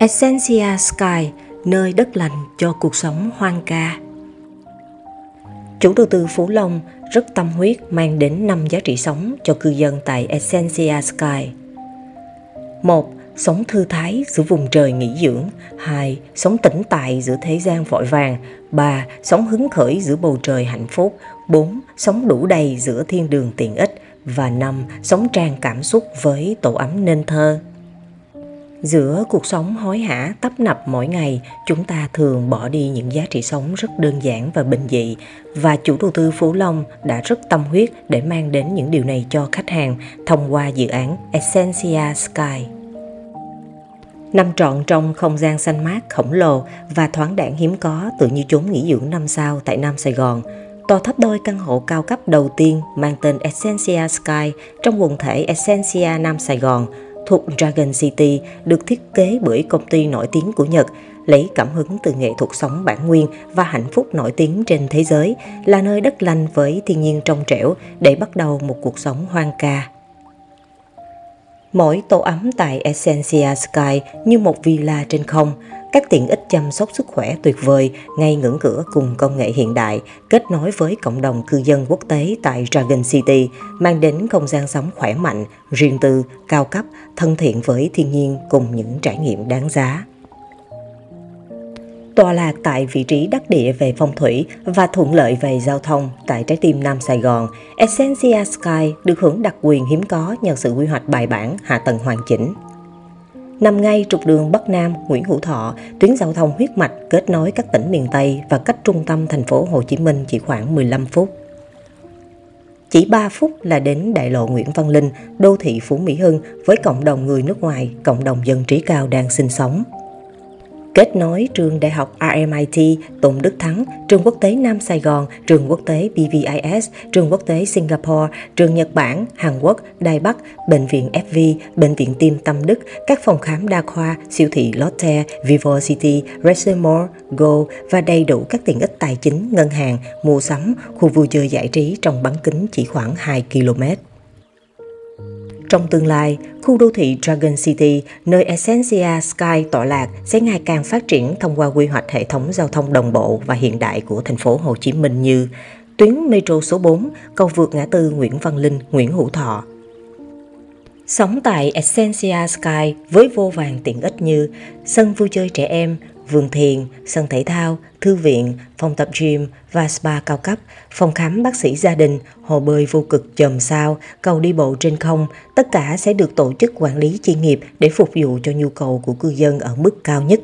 Essentia Sky, nơi đất lành cho cuộc sống hoang ca. Chủ đầu tư Phú Long rất tâm huyết mang đến 5 giá trị sống cho cư dân tại Essentia Sky. 1. Sống thư thái giữa vùng trời nghỉ dưỡng 2. Sống tĩnh tại giữa thế gian vội vàng 3. Sống hứng khởi giữa bầu trời hạnh phúc 4. Sống đủ đầy giữa thiên đường tiện ích và 5. Sống tràn cảm xúc với tổ ấm nên thơ giữa cuộc sống hối hả, tấp nập mỗi ngày, chúng ta thường bỏ đi những giá trị sống rất đơn giản và bình dị và chủ đầu tư phú long đã rất tâm huyết để mang đến những điều này cho khách hàng thông qua dự án essentia sky nằm trọn trong không gian xanh mát, khổng lồ và thoáng đãng hiếm có tự như chốn nghỉ dưỡng năm sao tại Nam Sài Gòn. Tòa thấp đôi căn hộ cao cấp đầu tiên mang tên Essentia Sky trong quần thể Essentia Nam Sài Gòn thuật Dragon City được thiết kế bởi công ty nổi tiếng của Nhật, lấy cảm hứng từ nghệ thuật sống bản nguyên và hạnh phúc nổi tiếng trên thế giới, là nơi đất lành với thiên nhiên trong trẻo để bắt đầu một cuộc sống hoang ca. Mỗi tổ ấm tại Essentia Sky như một villa trên không, các tiện ích chăm sóc sức khỏe tuyệt vời ngay ngưỡng cửa cùng công nghệ hiện đại kết nối với cộng đồng cư dân quốc tế tại Dragon City mang đến không gian sống khỏe mạnh, riêng tư, cao cấp, thân thiện với thiên nhiên cùng những trải nghiệm đáng giá tọa lạc tại vị trí đắc địa về phong thủy và thuận lợi về giao thông tại trái tim Nam Sài Gòn, Essentia Sky được hưởng đặc quyền hiếm có nhờ sự quy hoạch bài bản, hạ tầng hoàn chỉnh. Nằm ngay trục đường Bắc Nam Nguyễn Hữu Thọ, tuyến giao thông huyết mạch kết nối các tỉnh miền Tây và cách trung tâm thành phố Hồ Chí Minh chỉ khoảng 15 phút. Chỉ 3 phút là đến đại lộ Nguyễn Văn Linh, đô thị Phú Mỹ Hưng với cộng đồng người nước ngoài, cộng đồng dân trí cao đang sinh sống kết nối trường đại học RMIT, tụng Đức Thắng, trường quốc tế Nam Sài Gòn, trường quốc tế BVIS, trường quốc tế Singapore, trường Nhật Bản, Hàn Quốc, Đài Bắc, bệnh viện FV, bệnh viện tim Tâm Đức, các phòng khám đa khoa, siêu thị Lotte, Vivo City, Reservoir, Go và đầy đủ các tiện ích tài chính, ngân hàng, mua sắm, khu vui chơi giải trí trong bán kính chỉ khoảng 2 km. Trong tương lai, khu đô thị Dragon City, nơi Essentia Sky tọa lạc sẽ ngày càng phát triển thông qua quy hoạch hệ thống giao thông đồng bộ và hiện đại của thành phố Hồ Chí Minh như tuyến metro số 4, cầu vượt ngã tư Nguyễn Văn Linh, Nguyễn Hữu Thọ. Sống tại Essentia Sky với vô vàng tiện ích như sân vui chơi trẻ em, vườn thiền, sân thể thao, thư viện, phòng tập gym và spa cao cấp, phòng khám bác sĩ gia đình, hồ bơi vô cực chòm sao, cầu đi bộ trên không, tất cả sẽ được tổ chức quản lý chuyên nghiệp để phục vụ cho nhu cầu của cư dân ở mức cao nhất.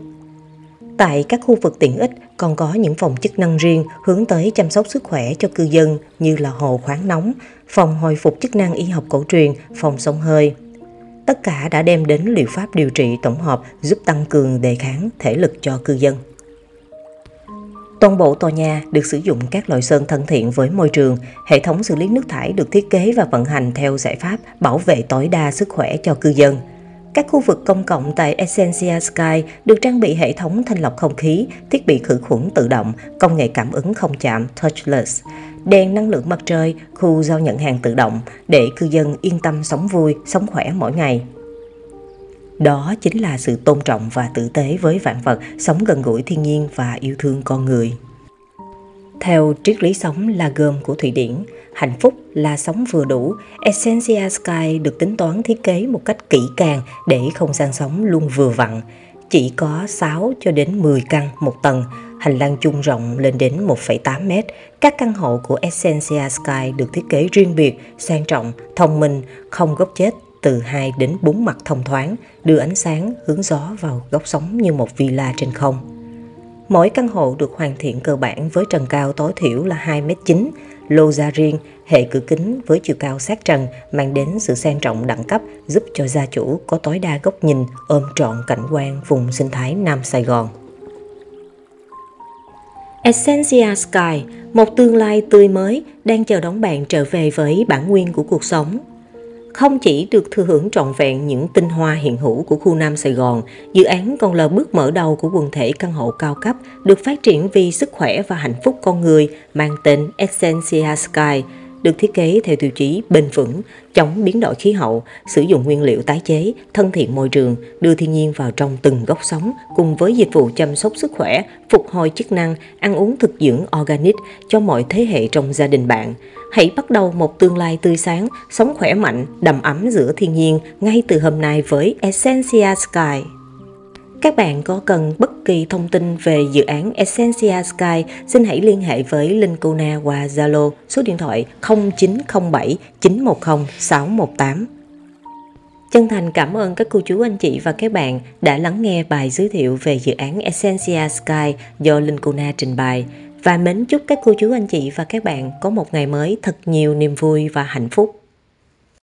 Tại các khu vực tiện ích còn có những phòng chức năng riêng hướng tới chăm sóc sức khỏe cho cư dân như là hồ khoáng nóng, phòng hồi phục chức năng y học cổ truyền, phòng sông hơi, tất cả đã đem đến liệu pháp điều trị tổng hợp giúp tăng cường đề kháng thể lực cho cư dân. Toàn bộ tòa nhà được sử dụng các loại sơn thân thiện với môi trường, hệ thống xử lý nước thải được thiết kế và vận hành theo giải pháp bảo vệ tối đa sức khỏe cho cư dân. Các khu vực công cộng tại Essentia Sky được trang bị hệ thống thanh lọc không khí, thiết bị khử khuẩn tự động, công nghệ cảm ứng không chạm touchless, đèn năng lượng mặt trời, khu giao nhận hàng tự động để cư dân yên tâm sống vui, sống khỏe mỗi ngày. Đó chính là sự tôn trọng và tử tế với vạn vật, sống gần gũi thiên nhiên và yêu thương con người. Theo triết lý sống là gồm của Thụy Điển, hạnh phúc là sống vừa đủ, Essentia Sky được tính toán thiết kế một cách kỹ càng để không gian sống luôn vừa vặn. Chỉ có 6 cho đến 10 căn một tầng, hành lang chung rộng lên đến 1,8 mét. Các căn hộ của Essentia Sky được thiết kế riêng biệt, sang trọng, thông minh, không góc chết từ 2 đến 4 mặt thông thoáng, đưa ánh sáng, hướng gió vào góc sống như một villa trên không. Mỗi căn hộ được hoàn thiện cơ bản với trần cao tối thiểu là 2m9, lô gia riêng, hệ cửa kính với chiều cao sát trần mang đến sự sang trọng đẳng cấp giúp cho gia chủ có tối đa góc nhìn ôm trọn cảnh quan vùng sinh thái Nam Sài Gòn. Essentia Sky, một tương lai tươi mới đang chờ đón bạn trở về với bản nguyên của cuộc sống. Không chỉ được thừa hưởng trọn vẹn những tinh hoa hiện hữu của khu Nam Sài Gòn, dự án còn là bước mở đầu của quần thể căn hộ cao cấp được phát triển vì sức khỏe và hạnh phúc con người mang tên Essentia Sky, được thiết kế theo tiêu chí bền vững, chống biến đổi khí hậu, sử dụng nguyên liệu tái chế, thân thiện môi trường, đưa thiên nhiên vào trong từng góc sống cùng với dịch vụ chăm sóc sức khỏe, phục hồi chức năng, ăn uống thực dưỡng organic cho mọi thế hệ trong gia đình bạn. Hãy bắt đầu một tương lai tươi sáng, sống khỏe mạnh, đầm ấm giữa thiên nhiên ngay từ hôm nay với Essentia Sky. Các bạn có cần bất kỳ thông tin về dự án Essentia Sky, xin hãy liên hệ với Linh Cuna qua Zalo số điện thoại 0907 910 618. Chân thành cảm ơn các cô chú anh chị và các bạn đã lắng nghe bài giới thiệu về dự án Essentia Sky do Linh Cuna trình bày và mến chúc các cô chú anh chị và các bạn có một ngày mới thật nhiều niềm vui và hạnh phúc.